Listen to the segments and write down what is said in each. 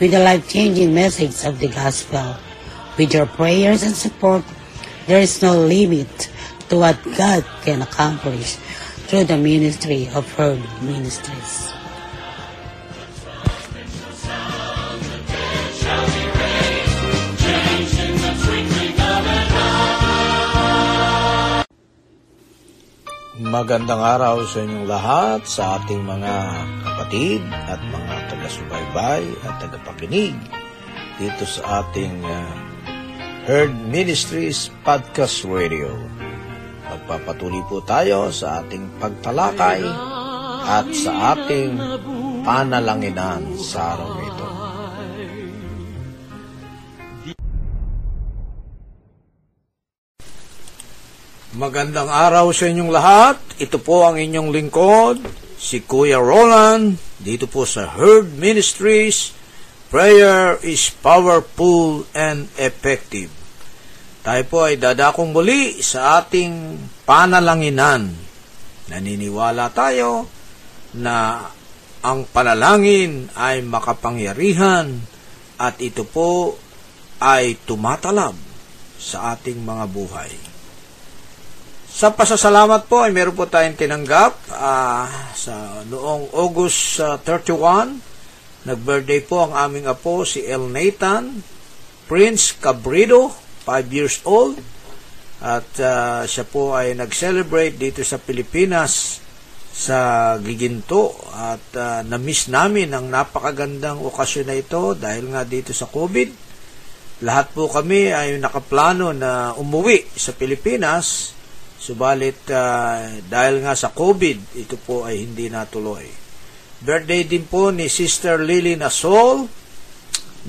with the life-changing message of the gospel. With your prayers and support, there is no limit to what God can accomplish through the ministry of Herd Ministries. Magandang araw sa inyong lahat, sa ating mga kapatid at mga taga-subaybay at tagapakinig dito sa ating uh, Herd Ministries Podcast Radio. Magpapatuloy po tayo sa ating pagtalakay at sa ating panalanginan sa araw nito. Magandang araw sa inyong lahat. Ito po ang inyong lingkod, si Kuya Roland, dito po sa Herd Ministries. Prayer is powerful and effective. Tayo po ay dadakong muli sa ating panalanginan. Naniniwala tayo na ang panalangin ay makapangyarihan at ito po ay tumatalab sa ating mga buhay. Sa pasasalamat po ay meron po tayong tinanggap uh, sa noong August uh, 31. Nag-birthday po ang aming apo si El Nathan Prince Cabrido, 5 years old. At uh, siya po ay nag-celebrate dito sa Pilipinas sa Giginto at uh, na-miss namin ang napakagandang okasyon na ito dahil nga dito sa COVID. Lahat po kami ay nakaplano na umuwi sa Pilipinas Subalit uh, dahil nga sa COVID, ito po ay hindi natuloy. Birthday din po ni Sister Lily Nasol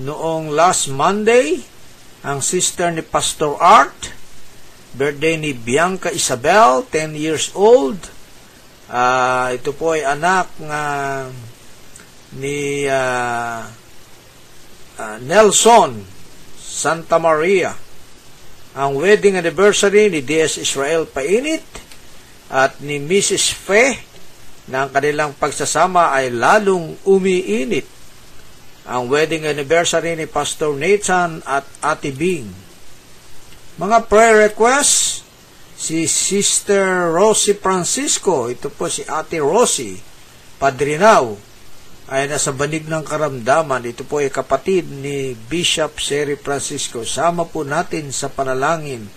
noong last Monday. Ang sister ni Pastor Art. Birthday ni Bianca Isabel, 10 years old. Uh, ito po ay anak nga ni uh, uh, Nelson Santa Maria ang wedding anniversary ni DS Israel Painit at ni Mrs. Fe na ang kanilang pagsasama ay lalong umiinit. Ang wedding anniversary ni Pastor Nathan at Ate Bing. Mga prayer requests, si Sister Rosie Francisco, ito po si Ate Rosie, Padrinaw, ay nasa banig ng karamdaman. Ito po ay kapatid ni Bishop Seri Francisco. Sama po natin sa panalangin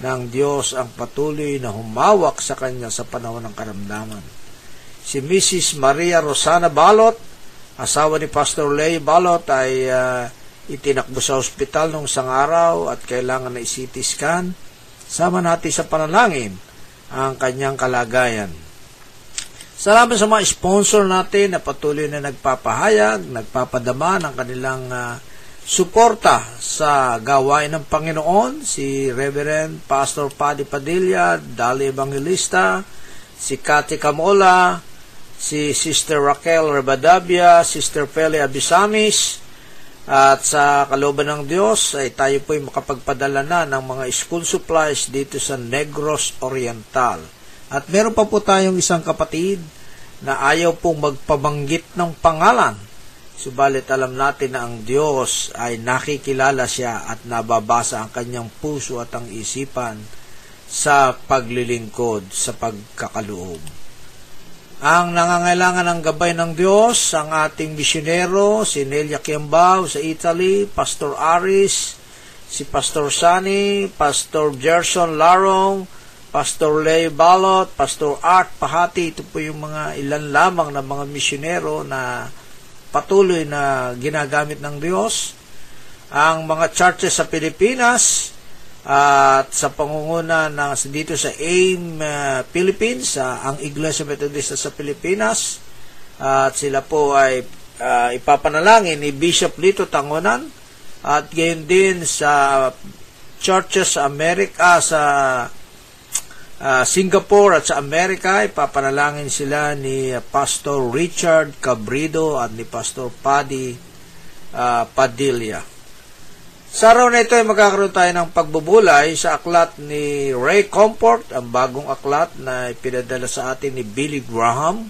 ng Diyos ang patuloy na humawak sa kanya sa panahon ng karamdaman. Si Mrs. Maria Rosana Balot, asawa ni Pastor Lay Balot, ay uh, itinakbo sa ospital nung isang araw at kailangan na i-CT scan. Sama natin sa panalangin ang kanyang kalagayan. Salamat sa mga sponsor natin na patuloy na nagpapahayag, nagpapadama ng kanilang uh, suporta sa gawain ng Panginoon, si Reverend Pastor Paddy Padilla, Dali Evangelista, si Kati Camola, si Sister Raquel Rebadabia, Sister Pele Abisamis, at sa kalooban ng Diyos ay tayo po ay makapagpadala na ng mga school supplies dito sa Negros Oriental. At meron pa po tayong isang kapatid na ayaw pong magpabanggit ng pangalan. Subalit alam natin na ang Diyos ay nakikilala siya at nababasa ang kanyang puso at ang isipan sa paglilingkod, sa pagkakaloob. Ang nangangailangan ng gabay ng Diyos, ang ating misyonero, si Nelia Kiambao sa Italy, Pastor Aris, si Pastor Sani, Pastor Gerson Larong, Pastor Leo Balot, Pastor Art Pahati, ito po yung mga ilan lamang na mga misyonero na patuloy na ginagamit ng Diyos. Ang mga churches sa Pilipinas at sa pangunguna ng dito sa AIM uh, Philippines, uh, ang Iglesia Metodista sa Pilipinas, at sila po ay uh, ipapanalangin ni Bishop Lito Tangonan at gayon din sa churches sa Amerika sa uh, Singapore at sa Amerika ipapanalangin sila ni Pastor Richard Cabrido at ni Pastor Paddy uh, Padilla. Sa araw na ito ay magkakaroon tayo ng pagbubulay sa aklat ni Ray Comfort, ang bagong aklat na ipinadala sa atin ni Billy Graham.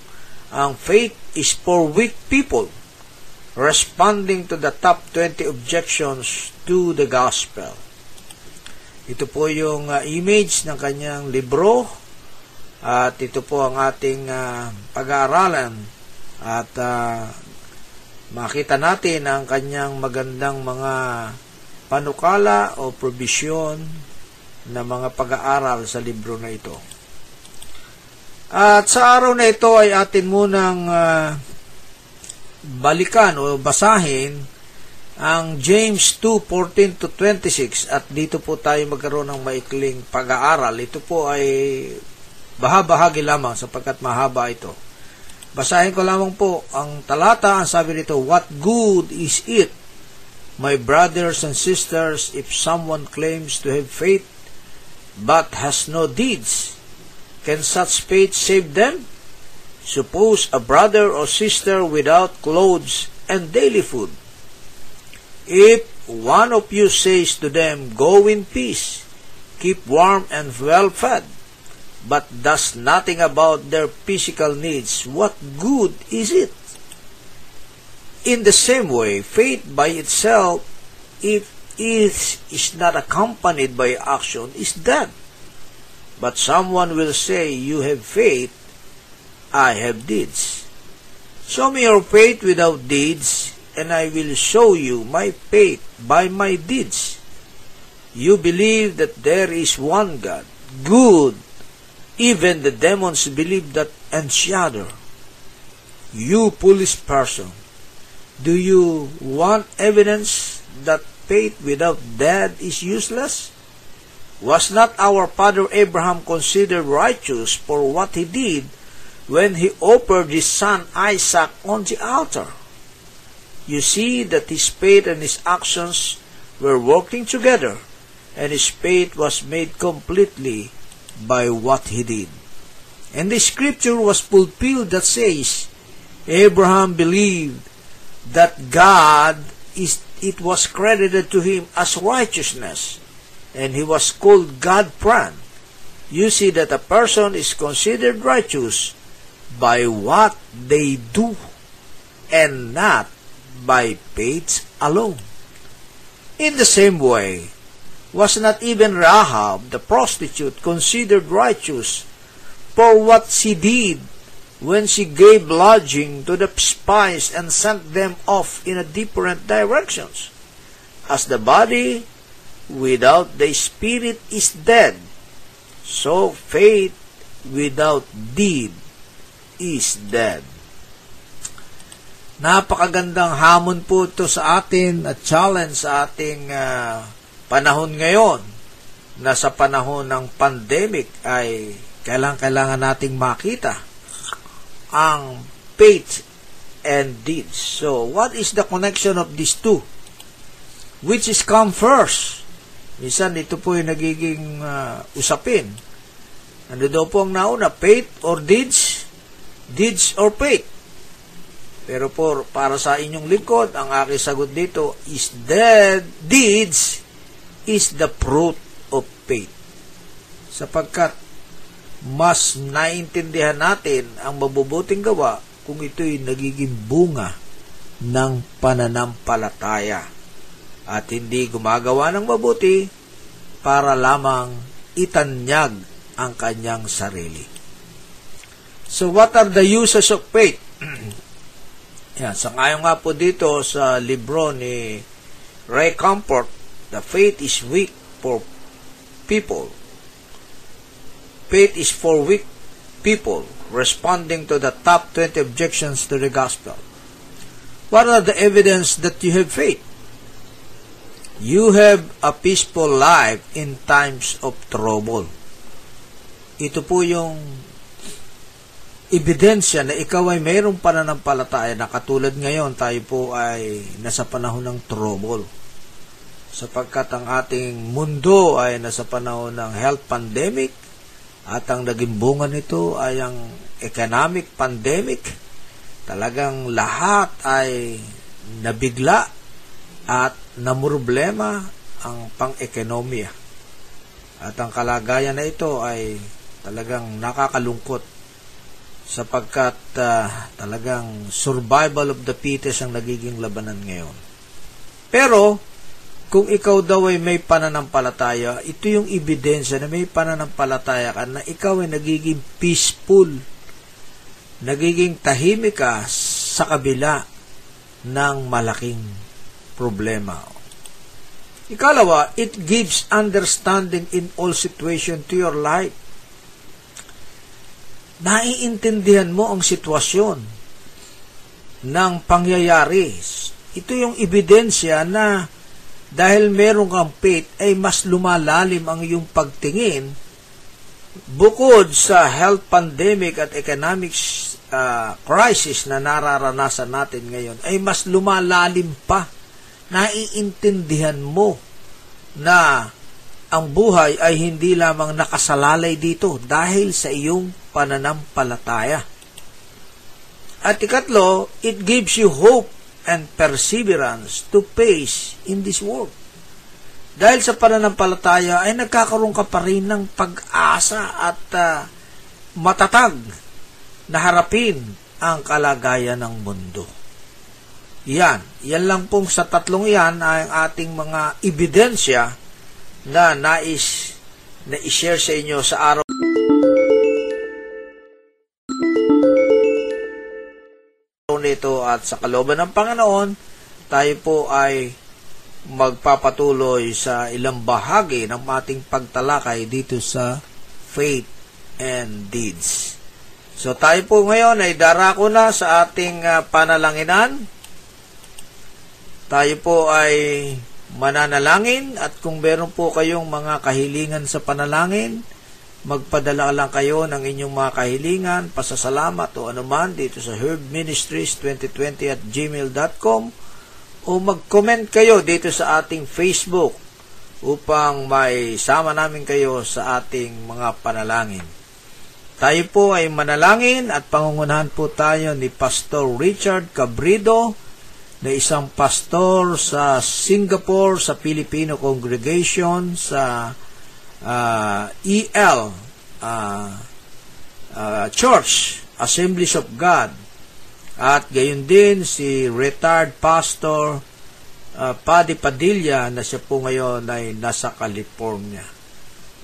Ang Faith is for Weak People, responding to the top 20 objections to the Gospel. Ito po yung uh, image ng kanyang libro at ito po ang ating uh, pag-aaralan at uh, makita natin ang kanyang magandang mga panukala o probisyon na mga pag-aaral sa libro na ito. At sa araw na ito ay atin munang uh, balikan o basahin ang James 2:14 to 26 at dito po tayo magkaroon ng maikling pag-aaral. Ito po ay bahagi lamang sapagkat mahaba ito. Basahin ko lamang po ang talata, ang sabi nito, What good is it My brothers and sisters, if someone claims to have faith but has no deeds, can such faith save them? Suppose a brother or sister without clothes and daily food. If one of you says to them, Go in peace, keep warm and well fed, but does nothing about their physical needs, what good is it? In the same way, faith by itself, if it is not accompanied by action, is dead. But someone will say, You have faith, I have deeds. Show me your faith without deeds, and I will show you my faith by my deeds. You believe that there is one God, good. Even the demons believe that and shudder. You foolish person, do you want evidence that faith without deed is useless? Was not our father Abraham considered righteous for what he did when he offered his son Isaac on the altar? You see that his faith and his actions were working together, and his faith was made completely by what he did. And the scripture was fulfilled that says, Abraham believed that God is it was credited to him as righteousness, and he was called God friend. You see that a person is considered righteous by what they do and not by faith alone. In the same way, was not even Rahab the prostitute considered righteous for what she did when she gave lodging to the spies and sent them off in a different directions. As the body without the spirit is dead, so faith without deed is dead. Napakagandang hamon po ito sa atin at challenge sa ating uh, panahon ngayon na sa panahon ng pandemic ay kailangan-kailangan nating makita ang faith and deeds. So, what is the connection of these two? Which is come first? Minsan, ito po yung nagiging uh, usapin. Ano daw po ang nauna? Faith or deeds? Deeds or faith? Pero po, para sa inyong lingkod, ang aking sagot dito is that deeds is the fruit of faith. Sapagkat mas naintindihan natin ang mabubuting gawa kung ito'y nagiging bunga ng pananampalataya at hindi gumagawa ng mabuti para lamang itanyag ang kanyang sarili. So what are the uses of faith? Yan, sangayon nga po dito sa libro ni Ray Comfort, The Faith is Weak for People Faith is for weak people responding to the top 20 objections to the gospel. What are the evidence that you have faith? You have a peaceful life in times of trouble. Ito po yung ebidensya na ikaw ay mayroong pananampalataya na katulad ngayon tayo po ay nasa panahon ng trouble. Sapagkat ang ating mundo ay nasa panahon ng health pandemic at ang naging bunga nito ay ang economic pandemic. Talagang lahat ay nabigla at namroblema ang pang-ekonomiya. At ang kalagayan na ito ay talagang nakakalungkot sapagkat uh, talagang survival of the fittest ang nagiging labanan ngayon. Pero, kung ikaw daw ay may pananampalataya, ito yung ebidensya na may pananampalataya ka na ikaw ay nagiging peaceful, nagiging tahimik ka sa kabila ng malaking problema Ikalawa, it gives understanding in all situation to your life. Naiintindihan mo ang sitwasyon ng pangyayari. Ito yung ebidensya na dahil meron kang faith ay mas lumalalim ang iyong pagtingin bukod sa health pandemic at economic uh, crisis na nararanasan natin ngayon ay mas lumalalim pa naiintindihan mo na ang buhay ay hindi lamang nakasalalay dito dahil sa iyong pananampalataya. At ikatlo, it gives you hope and perseverance to face in this world. Dahil sa pananampalataya ay nagkakaroon ka pa rin ng pag-asa at uh, matatag na harapin ang kalagayan ng mundo. Yan. Yan lang pong sa tatlong yan ang ating mga ebidensya na nais na i-share sa inyo sa araw nito at sa kalooban ng Panginoon, tayo po ay magpapatuloy sa ilang bahagi ng ating pagtalakay dito sa faith and deeds. So tayo po ngayon ay darako na sa ating uh, panalanginan tayo po ay mananalangin at kung meron po kayong mga kahilingan sa panalangin, magpadala lang kayo ng inyong mga kahilingan, pasasalamat o anuman dito sa Herb Ministries 2020 at gmail.com o mag-comment kayo dito sa ating Facebook upang may sama namin kayo sa ating mga panalangin. Tayo po ay manalangin at pangungunahan po tayo ni Pastor Richard Cabrido, na isang pastor sa Singapore sa Filipino Congregation sa uh, EL uh, uh, Church Assemblies of God at gayon din si retired pastor uh, Paddy Padilla na siya po ngayon ay nasa California.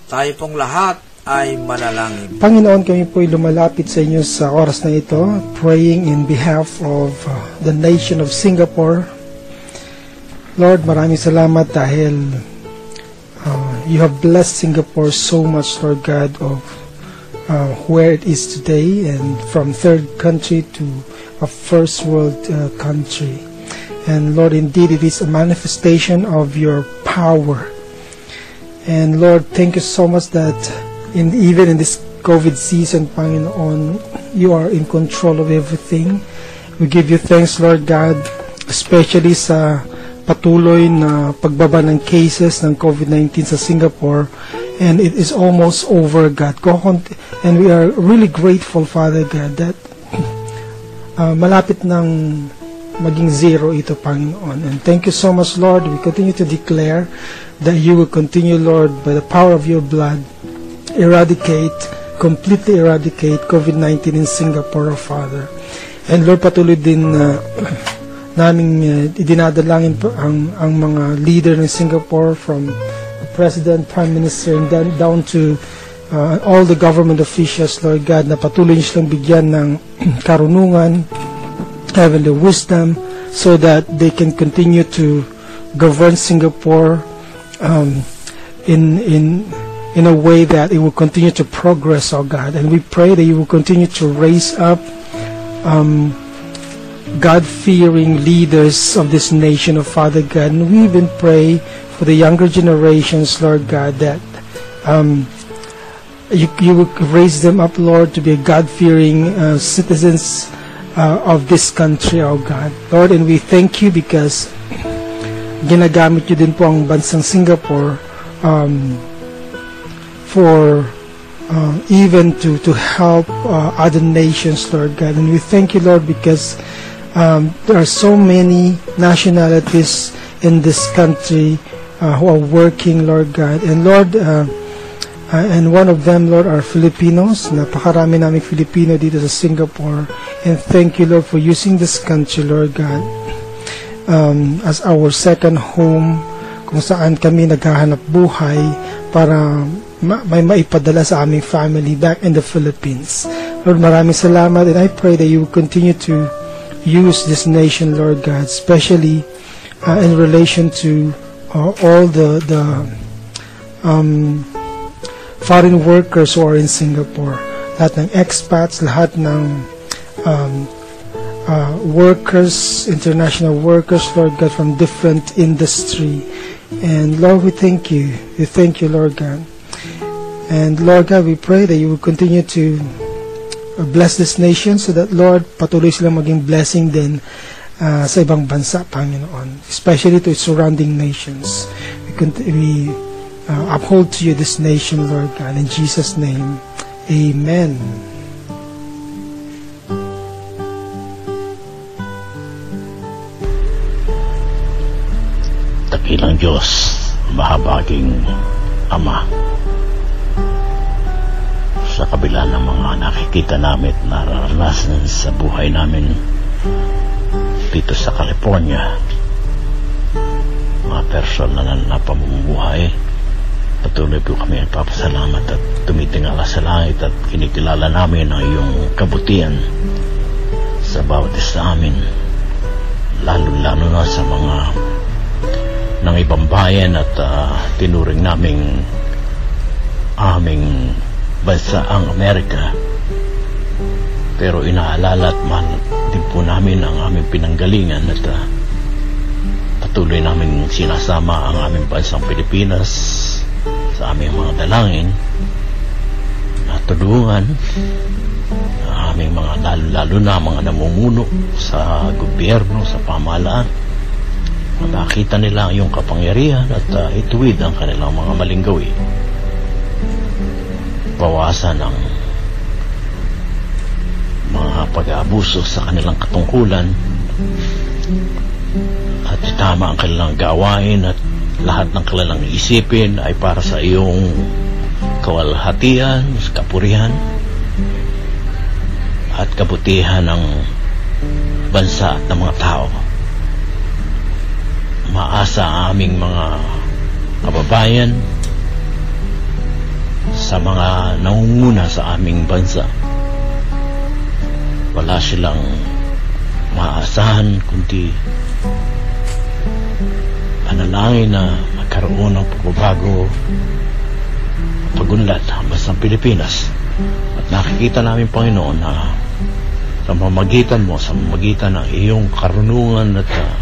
Tayo pong lahat ay manalangin. Panginoon, kami po ay lumalapit sa inyo sa oras na ito, praying in behalf of uh, the nation of Singapore. Lord, maraming salamat dahil uh, you have blessed Singapore so much, Lord God, of uh, where it is today and from third country to a first world uh, country. And Lord, indeed, it is a manifestation of your power. And Lord, thank you so much that in even in this COVID season, Panginoon, you are in control of everything. We give you thanks, Lord God, especially sa patuloy na pagbaba ng cases ng COVID-19 sa Singapore and it is almost over, God. And we are really grateful, Father God, that uh, malapit ng maging zero ito, Panginoon. And thank you so much, Lord. We continue to declare that you will continue, Lord, by the power of your blood, eradicate, completely eradicate COVID-19 in Singapore, Father. And Lord, patuloy din na uh, naming uh, idinadalangin ang, ang mga leader ng Singapore from President, Prime Minister, and then down to uh, all the government officials, Lord God, na patuloy niyo silang bigyan ng karunungan, heavenly wisdom, so that they can continue to govern Singapore um, in in in a way that it will continue to progress, oh God. And we pray that you will continue to raise up um, God-fearing leaders of this nation, oh Father God. And we even pray for the younger generations, Lord God, that um, you, you would raise them up, Lord, to be God-fearing uh, citizens uh, of this country, oh God. Lord, and we thank you because ginagamit nyo din po ang bansang Singapore um, for uh, even to, to help uh, other nations, Lord God. And we thank you, Lord, because um, there are so many nationalities in this country uh, who are working, Lord God. And Lord, uh, uh, and one of them, Lord, are Filipinos. Napakarami namin Filipino dito sa Singapore. And thank you, Lord, for using this country, Lord God, um, as our second home kung saan kami naghahanap buhay para ma- may maipadala sa aming family back in the Philippines. Lord, maraming salamat and I pray that you will continue to use this nation, Lord God, especially uh, in relation to uh, all the the um, foreign workers who are in Singapore. Lahat ng expats, lahat ng um, uh, workers, international workers, Lord God, from different industry. And Lord, we thank you. We thank you, Lord God. And Lord God, we pray that you will continue to bless this nation so that, Lord, patuloy silang maging blessing din uh, sa ibang bansa, Panginoon, especially to its surrounding nations. We, cont- we uh, uphold to you this nation, Lord God. In Jesus' name, amen. Dakilang Diyos, mahabaging Ama. Sa kabila ng mga nakikita namin at nararanasan sa buhay namin dito sa California, mga personal na, na pamumuhay, patuloy po kami nagpapasalamat at tumitingala sa langit at kinikilala namin ang iyong kabutihan sa bawat isa amin, lalo-lalo na sa mga ng ibang bayan at ah, tinuring naming aming bansa ang Amerika. Pero inaalala at din po namin ang aming pinanggalingan at ah, patuloy namin sinasama ang aming bansang Pilipinas sa aming mga dalangin na tulungan ang aming mga lalo-lalo na mga namumuno sa gobyerno, sa pamahalaan makita nila iyong kapangyarihan at uh, ituwid ang kanilang mga maling gawi. Bawasan ang mga pag-aabuso sa kanilang katungkulan. At itama ang kanilang gawain at lahat ng kanilang isipin ay para sa iyong kawalhatian, kapurihan at kabutihan ng bansa at ng mga tao. Maasa aming mga kababayan sa mga nangunguna sa aming bansa. Wala silang maasahan kundi panalangin na magkaroon ng pagbabago pagunlad ang bansang Pilipinas. At nakikita namin, Panginoon, na sa mamagitan mo, sa mamagitan ng iyong karunungan at uh,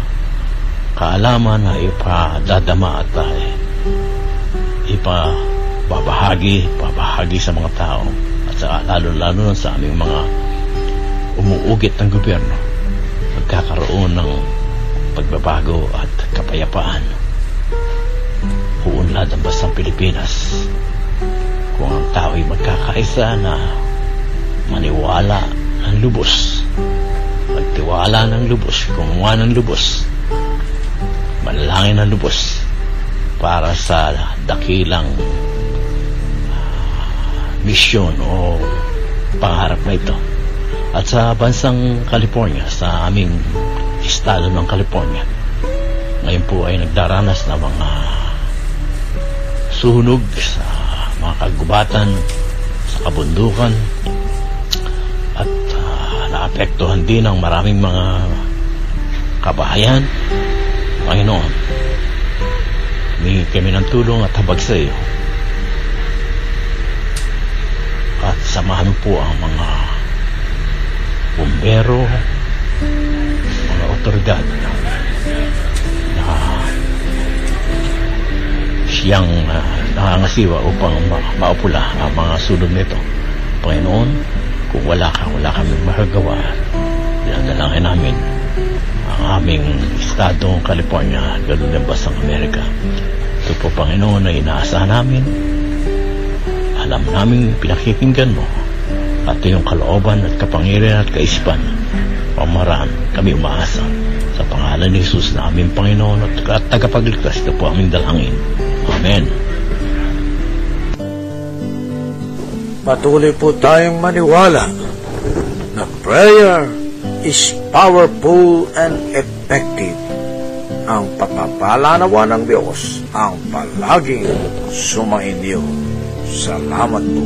kaalaman na ipadadama at uh, ipababahagi, babahagi sa mga tao at sa lalo-lalo na sa aming mga umuugit ng gobyerno. Magkakaroon ng pagbabago at kapayapaan. Uunlad ang basang Pilipinas kung ang tao ay magkakaisa na maniwala ng lubos. Magtiwala ng lubos kumuha ng lubos. Manalangin ng lubos para sa dakilang misyon o pangarap na ito. At sa bansang California, sa aming estado ng California, ngayon po ay nagdaranas ng mga sunog sa mga kagubatan, sa kabundukan, at uh, naapektuhan din ang maraming mga kabahayan Panginoon, humingi kami ng tulong at habag sa iyo. At samahan po ang mga bumbero, mga otoridad na siyang uh, nangangasiwa upang ma- maupula ang mga sulod nito. Panginoon, kung wala ka, wala kaming magagawa. Dinadalangin namin ang aming estado, California, ganoon din basang Amerika. Ito po, Panginoon, na inaasahan namin. Alam namin pinakikinggan mo at iyong kalooban at kapangyarihan at kaisipan pamaraan kami umaasa sa pangalan ni Jesus na aming Panginoon at, at tagapagligtas na po aming dalangin. Amen. Patuloy po tayong maniwala na prayer is powerful and effective. Ang pagpapalanawa ng Diyos ang palaging sumainyo. Salamat po.